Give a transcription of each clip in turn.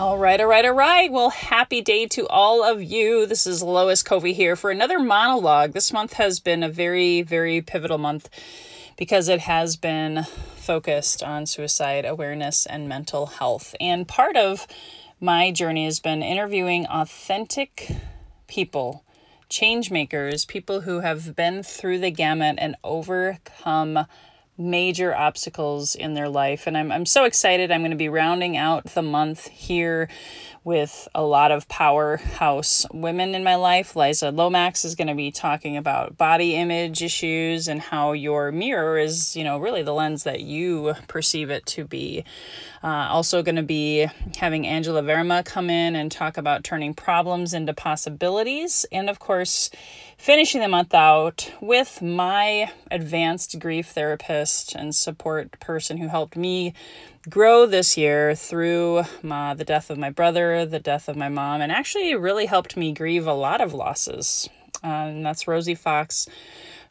All right, all right, all right. Well, happy day to all of you. This is Lois Kofi here for another monologue. This month has been a very, very pivotal month because it has been focused on suicide awareness and mental health. And part of my journey has been interviewing authentic people, change makers, people who have been through the gamut and overcome major obstacles in their life. And I'm, I'm so excited. I'm going to be rounding out the month here with a lot of powerhouse women in my life. Liza Lomax is going to be talking about body image issues and how your mirror is, you know, really the lens that you perceive it to be. Uh, also, going to be having Angela Verma come in and talk about turning problems into possibilities. And of course, finishing the month out with my advanced grief therapist and support person who helped me grow this year through my, the death of my brother, the death of my mom, and actually really helped me grieve a lot of losses. Uh, and that's Rosie Fox,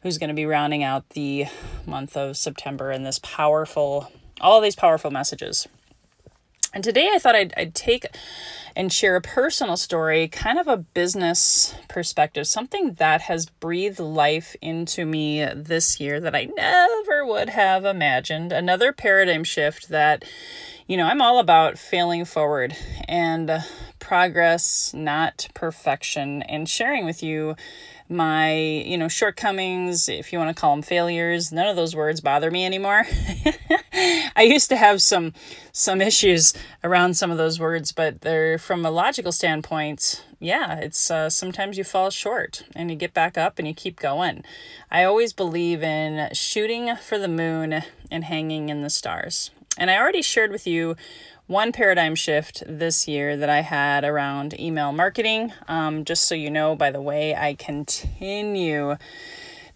who's going to be rounding out the month of September in this powerful, all these powerful messages. And today I thought I'd, I'd take and share a personal story, kind of a business perspective, something that has breathed life into me this year that I never would have imagined. Another paradigm shift that, you know, I'm all about failing forward and progress, not perfection, and sharing with you my you know shortcomings if you want to call them failures none of those words bother me anymore i used to have some some issues around some of those words but they're from a logical standpoint yeah it's uh, sometimes you fall short and you get back up and you keep going i always believe in shooting for the moon and hanging in the stars and i already shared with you one paradigm shift this year that I had around email marketing. Um, just so you know, by the way, I continue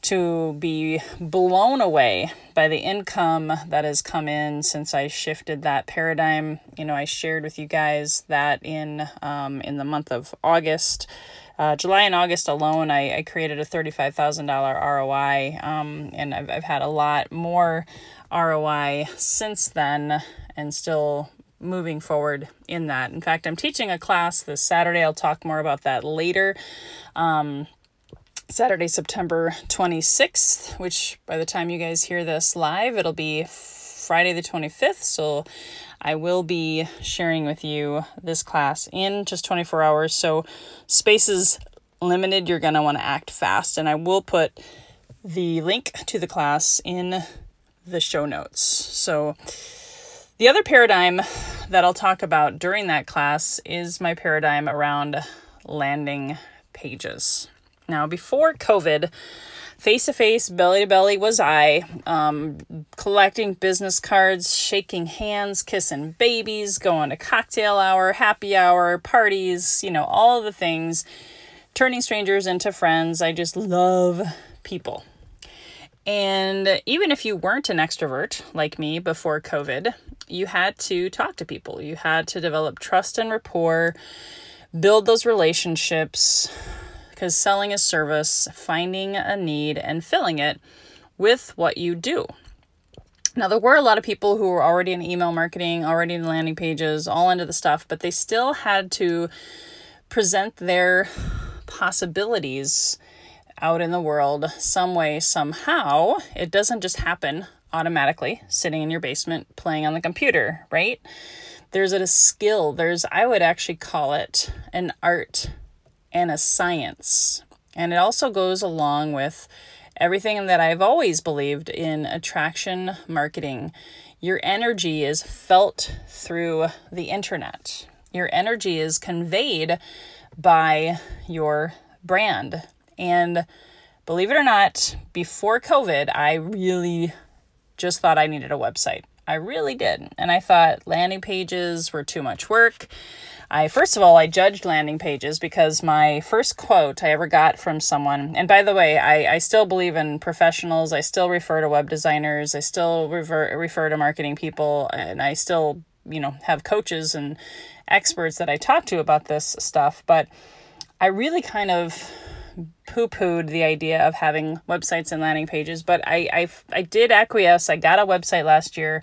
to be blown away by the income that has come in since I shifted that paradigm. You know, I shared with you guys that in um, in the month of August. Uh, July and August alone, I, I created a $35,000 ROI, um, and I've, I've had a lot more ROI since then and still moving forward in that. In fact, I'm teaching a class this Saturday. I'll talk more about that later. Um, Saturday, September 26th, which by the time you guys hear this live, it'll be Friday the 25th. So I will be sharing with you this class in just 24 hours. So space is limited. You're going to want to act fast. And I will put the link to the class in the show notes. So the other paradigm that I'll talk about during that class is my paradigm around landing pages. Now, before COVID, face to face, belly to belly was I, um, collecting business cards, shaking hands, kissing babies, going to cocktail hour, happy hour, parties, you know, all the things, turning strangers into friends. I just love people. And even if you weren't an extrovert like me before COVID, you had to talk to people. You had to develop trust and rapport, build those relationships, because selling is service, finding a need and filling it with what you do. Now, there were a lot of people who were already in email marketing, already in landing pages, all into the stuff, but they still had to present their possibilities out in the world some way, somehow. It doesn't just happen automatically sitting in your basement playing on the computer, right? There's a skill, there's, I would actually call it an art and a science. And it also goes along with everything that I've always believed in attraction marketing. Your energy is felt through the internet. Your energy is conveyed by your brand. And believe it or not, before COVID, I really just thought I needed a website. I really did. And I thought landing pages were too much work. I first of all I judged landing pages because my first quote I ever got from someone, and by the way, I, I still believe in professionals. I still refer to web designers. I still refer refer to marketing people, and I still you know have coaches and experts that I talk to about this stuff. But I really kind of poo pooed the idea of having websites and landing pages, but I, I, I did acquiesce. I got a website last year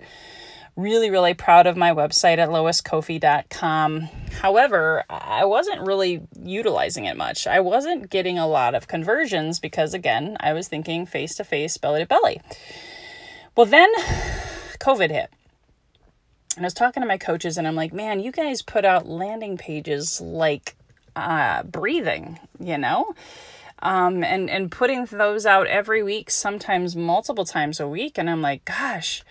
really, really proud of my website at loiskofi.com. However, I wasn't really utilizing it much. I wasn't getting a lot of conversions because, again, I was thinking face to face, belly to belly. Well, then COVID hit. And I was talking to my coaches, and I'm like, man, you guys put out landing pages like uh, breathing, you know? Um, and, and putting those out every week, sometimes multiple times a week. And I'm like, gosh,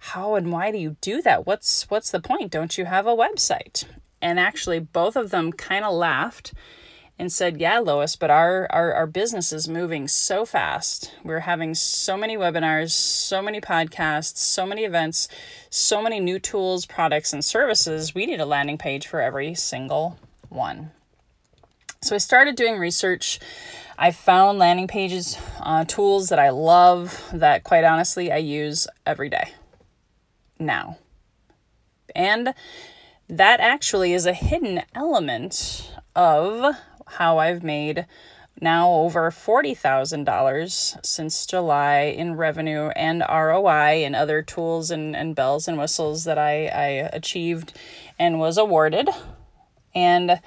how and why do you do that? What's what's the point? Don't you have a website? And actually both of them kind of laughed and said, "Yeah, Lois, but our, our our business is moving so fast. We're having so many webinars, so many podcasts, so many events, so many new tools, products and services. We need a landing page for every single one." So I started doing research. I found landing pages, uh, tools that I love that quite honestly I use every day now. And that actually is a hidden element of how I've made now over $40,000 since July in revenue and ROI and other tools and, and bells and whistles that I, I achieved and was awarded. And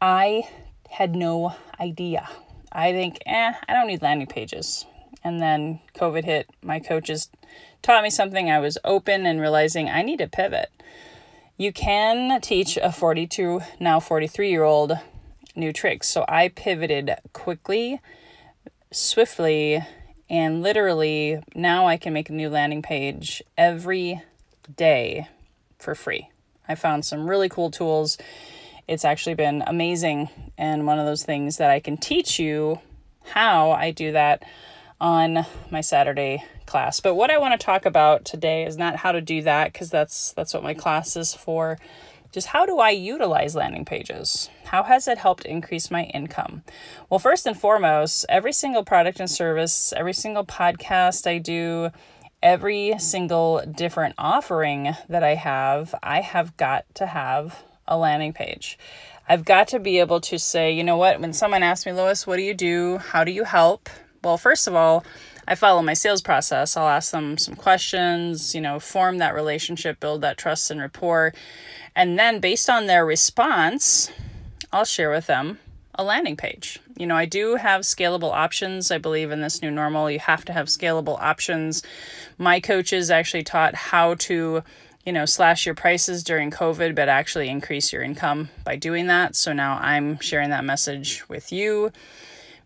I had no idea. I think, eh, I don't need landing pages. And then COVID hit. My coaches taught me something. I was open and realizing I need to pivot. You can teach a 42, now 43 year old new tricks. So I pivoted quickly, swiftly, and literally now I can make a new landing page every day for free. I found some really cool tools. It's actually been amazing and one of those things that I can teach you how I do that on my Saturday class. But what I want to talk about today is not how to do that because that's that's what my class is for. Just how do I utilize landing pages? How has it helped increase my income? Well, first and foremost, every single product and service, every single podcast I do, every single different offering that I have, I have got to have a landing page. I've got to be able to say, you know what, when someone asks me, Lois, what do you do? How do you help? Well, first of all, I follow my sales process. I'll ask them some questions, you know, form that relationship, build that trust and rapport. And then based on their response, I'll share with them a landing page. You know, I do have scalable options. I believe in this new normal, you have to have scalable options. My coaches actually taught how to, you know, slash your prices during COVID, but actually increase your income by doing that. So now I'm sharing that message with you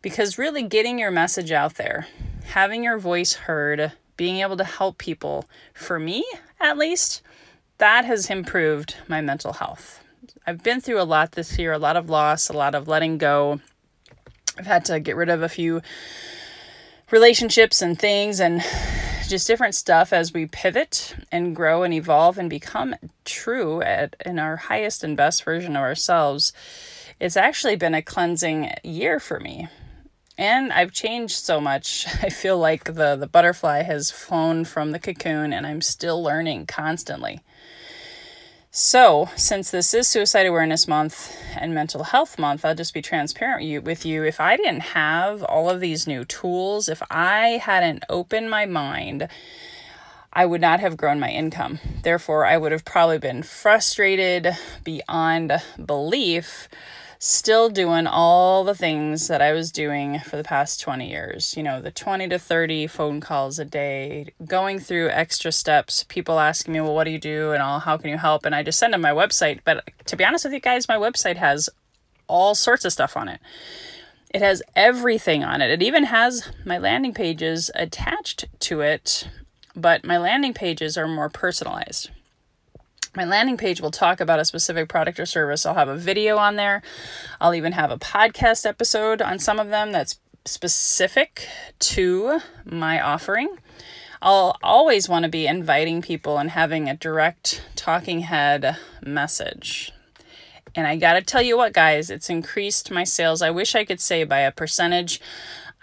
because really getting your message out there, having your voice heard, being able to help people, for me at least, that has improved my mental health. I've been through a lot this year, a lot of loss, a lot of letting go. I've had to get rid of a few relationships and things and just different stuff as we pivot and grow and evolve and become true at in our highest and best version of ourselves. It's actually been a cleansing year for me and I've changed so much. I feel like the the butterfly has flown from the cocoon and I'm still learning constantly. So, since this is Suicide Awareness Month and Mental Health Month, I'll just be transparent with you. If I didn't have all of these new tools, if I hadn't opened my mind, I would not have grown my income. Therefore, I would have probably been frustrated beyond belief still doing all the things that I was doing for the past 20 years. You know, the 20 to 30 phone calls a day, going through extra steps, people asking me, well, what do you do? And all, how can you help? And I just send them my website. But to be honest with you guys, my website has all sorts of stuff on it. It has everything on it. It even has my landing pages attached to it, but my landing pages are more personalized. My landing page will talk about a specific product or service. I'll have a video on there. I'll even have a podcast episode on some of them that's specific to my offering. I'll always want to be inviting people and having a direct talking head message. And I got to tell you what, guys, it's increased my sales. I wish I could say by a percentage.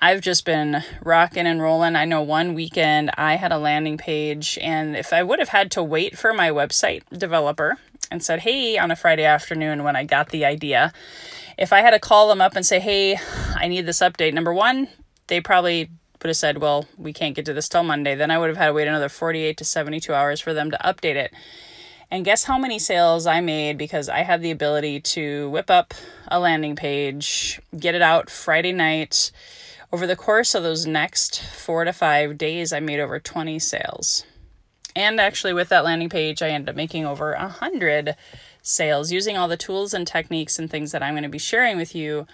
I've just been rocking and rolling. I know one weekend I had a landing page, and if I would have had to wait for my website developer and said, Hey, on a Friday afternoon when I got the idea, if I had to call them up and say, Hey, I need this update, number one, they probably would have said, Well, we can't get to this till Monday. Then I would have had to wait another 48 to 72 hours for them to update it. And guess how many sales I made because I had the ability to whip up a landing page, get it out Friday night. Over the course of those next four to five days, I made over 20 sales. And actually, with that landing page, I ended up making over a 100 sales using all the tools and techniques and things that I'm going to be sharing with you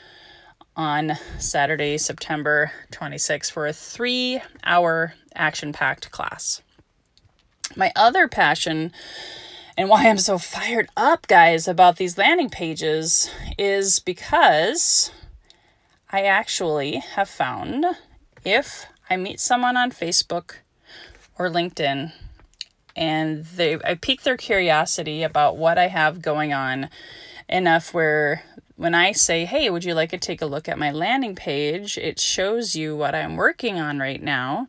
on Saturday, September 26th for a three hour action packed class. My other passion and why I'm so fired up, guys, about these landing pages is because I actually have found if I meet someone on Facebook or LinkedIn and they I pique their curiosity about what I have going on enough where when I say, "Hey, would you like to take a look at my landing page?" it shows you what I'm working on right now.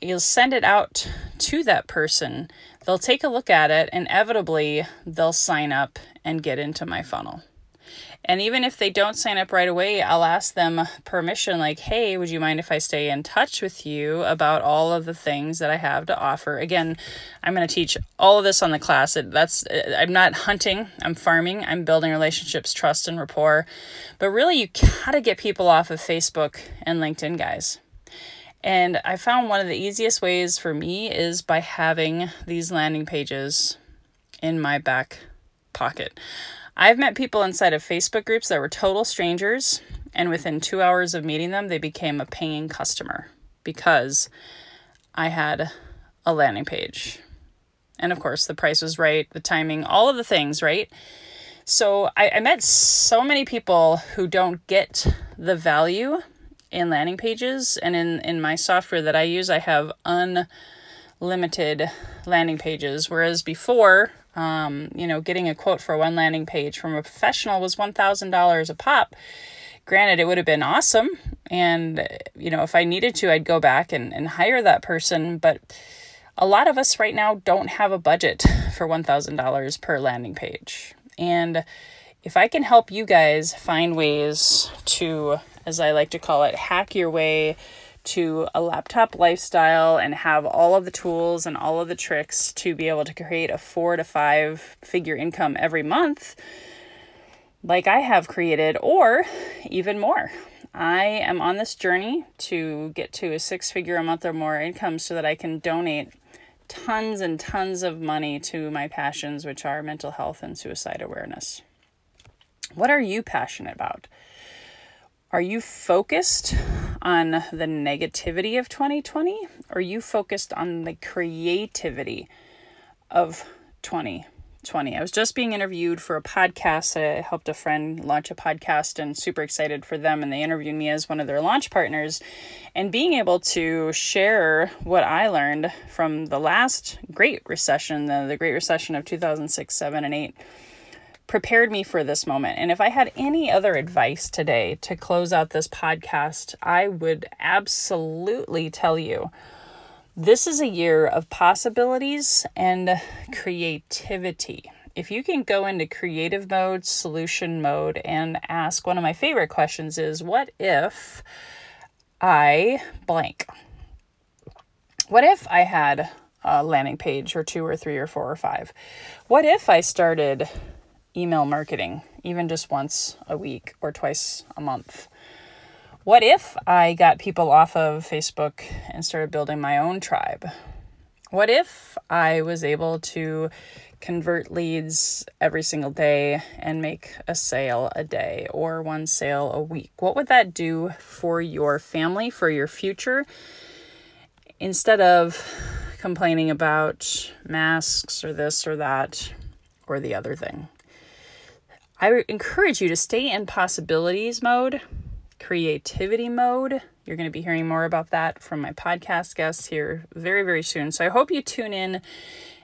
You'll send it out to that person they'll take a look at it, inevitably, they'll sign up and get into my funnel. And even if they don't sign up right away, I'll ask them permission like, hey, would you mind if I stay in touch with you about all of the things that I have to offer? Again, I'm going to teach all of this on the class. That's uh, I'm not hunting, I'm farming, I'm building relationships, trust and rapport. But really you got to get people off of Facebook and LinkedIn, guys. And I found one of the easiest ways for me is by having these landing pages in my back pocket. I've met people inside of Facebook groups that were total strangers, and within two hours of meeting them, they became a paying customer because I had a landing page. And of course, the price was right, the timing, all of the things, right? So I, I met so many people who don't get the value in landing pages and in in my software that I use I have unlimited landing pages whereas before um, you know getting a quote for one landing page from a professional was $1000 a pop. Granted it would have been awesome and you know if I needed to I'd go back and, and hire that person but a lot of us right now don't have a budget for $1000 per landing page. And if I can help you guys find ways to as I like to call it, hack your way to a laptop lifestyle and have all of the tools and all of the tricks to be able to create a four to five figure income every month, like I have created, or even more. I am on this journey to get to a six figure a month or more income so that I can donate tons and tons of money to my passions, which are mental health and suicide awareness. What are you passionate about? Are you focused on the negativity of 2020? Or you focused on the creativity of 2020? I was just being interviewed for a podcast. I helped a friend launch a podcast and super excited for them. And they interviewed me as one of their launch partners. And being able to share what I learned from the last great recession, the, the Great Recession of 2006, 7, and 8 prepared me for this moment. And if I had any other advice today to close out this podcast, I would absolutely tell you this is a year of possibilities and creativity. If you can go into creative mode, solution mode, and ask one of my favorite questions is what if I blank? What if I had a landing page or two or three or four or five? What if I started email marketing, even just once a week or twice a month? What if I got people off of Facebook and started building my own tribe? What if I was able to convert leads every single day and make a sale a day or one sale a week? What would that do for your family, for your future? Instead of complaining about masks or this or that or the other thing. I encourage you to stay in possibilities mode, creativity mode. You're going to be hearing more about that from my podcast guests here very, very soon. So I hope you tune in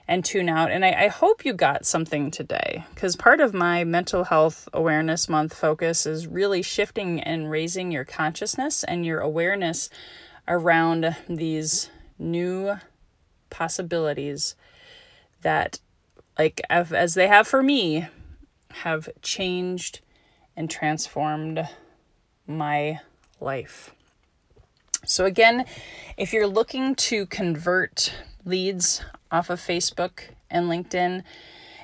and tune out. And I, I hope you got something today because part of my mental health awareness month focus is really shifting and raising your consciousness and your awareness around these new possibilities that, like, as they have for me, have changed and transformed my life. So, again, if you're looking to convert leads off of Facebook and LinkedIn.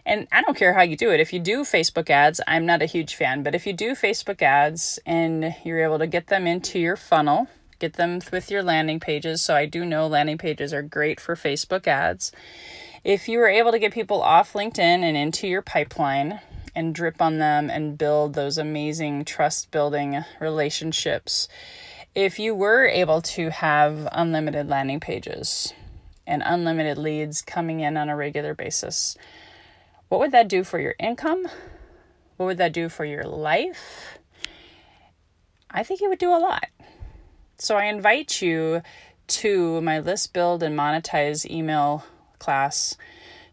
And I don't care how you do it. If you do Facebook ads, I'm not a huge fan, but if you do Facebook ads and you're able to get them into your funnel, get them with your landing pages. So I do know landing pages are great for Facebook ads. If you were able to get people off LinkedIn and into your pipeline and drip on them and build those amazing trust building relationships, if you were able to have unlimited landing pages, and unlimited leads coming in on a regular basis. What would that do for your income? What would that do for your life? I think it would do a lot. So I invite you to my list build and monetize email class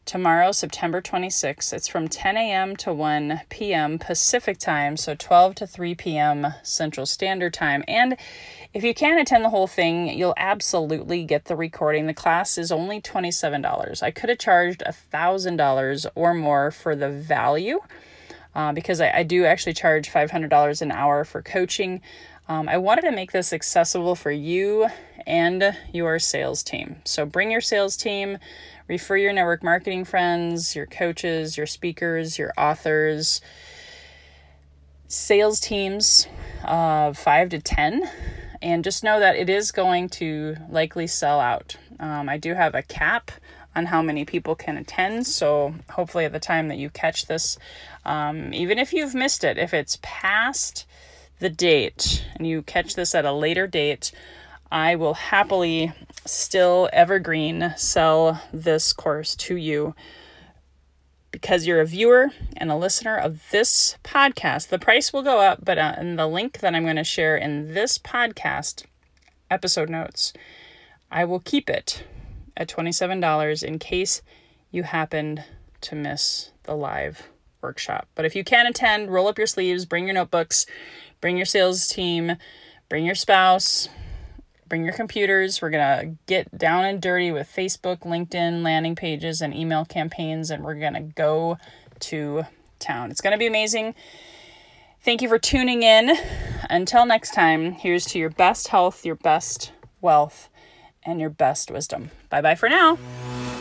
tomorrow, September 26th. It's from 10 a.m. to 1 p.m. Pacific time, so 12 to 3 p.m. Central Standard Time. And if you can't attend the whole thing, you'll absolutely get the recording. The class is only $27. I could have charged $1,000 or more for the value uh, because I, I, do actually charge $500 an hour for coaching. Um, I wanted to make this accessible for you and your sales team. So bring your sales team, refer your network marketing friends, your coaches, your speakers, your authors, sales teams of five to 10. And just know that it is going to likely sell out. Um, I do have a cap on how many people can attend. So hopefully, at the time that you catch this, um, even if you've missed it, if it's past the date and you catch this at a later date, I will happily still evergreen sell this course to you because you're a viewer and a listener of this podcast. The price will go up, but uh, in the link that I'm going to share in this podcast episode notes, I will keep it at $27 in case you happened to miss the live workshop. But if you can attend, roll up your sleeves, bring your notebooks, bring your sales team, bring your spouse, bring your computers. We're going to get down and dirty with Facebook, LinkedIn, landing pages, and email campaigns, and we're going to go to town. It's going to be amazing. Thank you for tuning in. Until next time, here's to your best health, your best wealth, and your best wisdom. Bye bye for now.